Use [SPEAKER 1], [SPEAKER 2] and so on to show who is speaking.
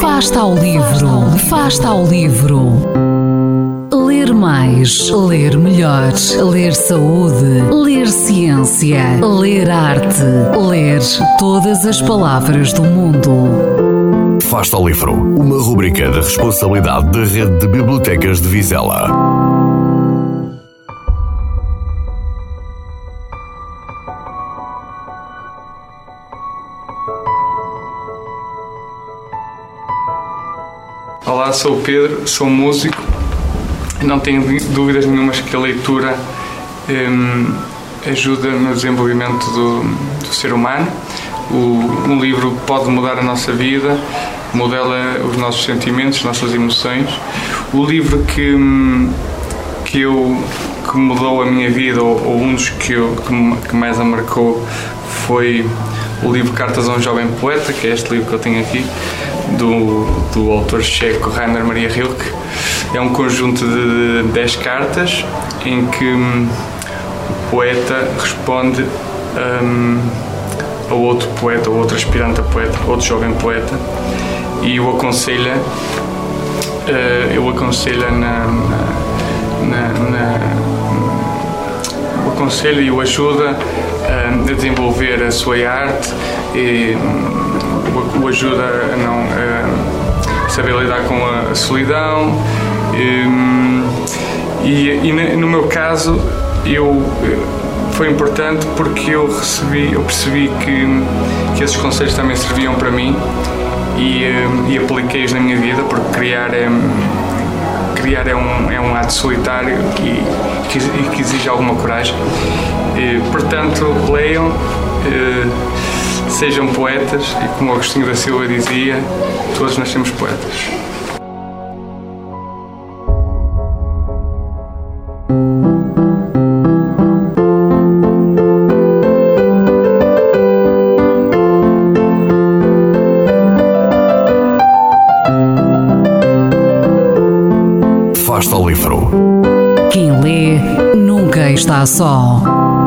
[SPEAKER 1] Fasta ao livro, Fasta ao livro. Ler mais, ler melhor, ler saúde, ler ciência, ler arte, ler todas as palavras do mundo.
[SPEAKER 2] Fasta ao livro, uma rubrica da responsabilidade da Rede de Bibliotecas de Vizela.
[SPEAKER 3] Olá, sou o Pedro, sou músico e não tenho dúvidas nenhumas que a leitura hum, ajuda no desenvolvimento do, do ser humano. O, um livro pode mudar a nossa vida, modela os nossos sentimentos, as nossas emoções. O livro que, hum, que, eu, que mudou a minha vida, ou, ou um dos que, eu, que, que mais a marcou, foi o livro Cartas a um Jovem Poeta, que é este livro que eu tenho aqui do, do autor checo Rainer Maria Rilke. É um conjunto de 10 cartas em que um, o poeta responde um, a outro poeta, ou outro aspirante a poeta, outro jovem poeta, e o aconselha, uh, eu aconselho na, na, na, o aconselha e o ajuda uh, a desenvolver a sua arte e o, ajuda a não a saber lidar com a solidão e, e, e, no meu caso eu foi importante porque eu recebi eu percebi que, que esses conselhos também serviam para mim e, e apliquei-os na minha vida porque criar é criar é um, é um ato solitário e que, que exige alguma coragem. E, portanto, leiam. E, sejam poetas e, como Agostinho da Silva dizia, todos nascemos poetas.
[SPEAKER 2] Fasta o livro.
[SPEAKER 1] Quem lê nunca está só.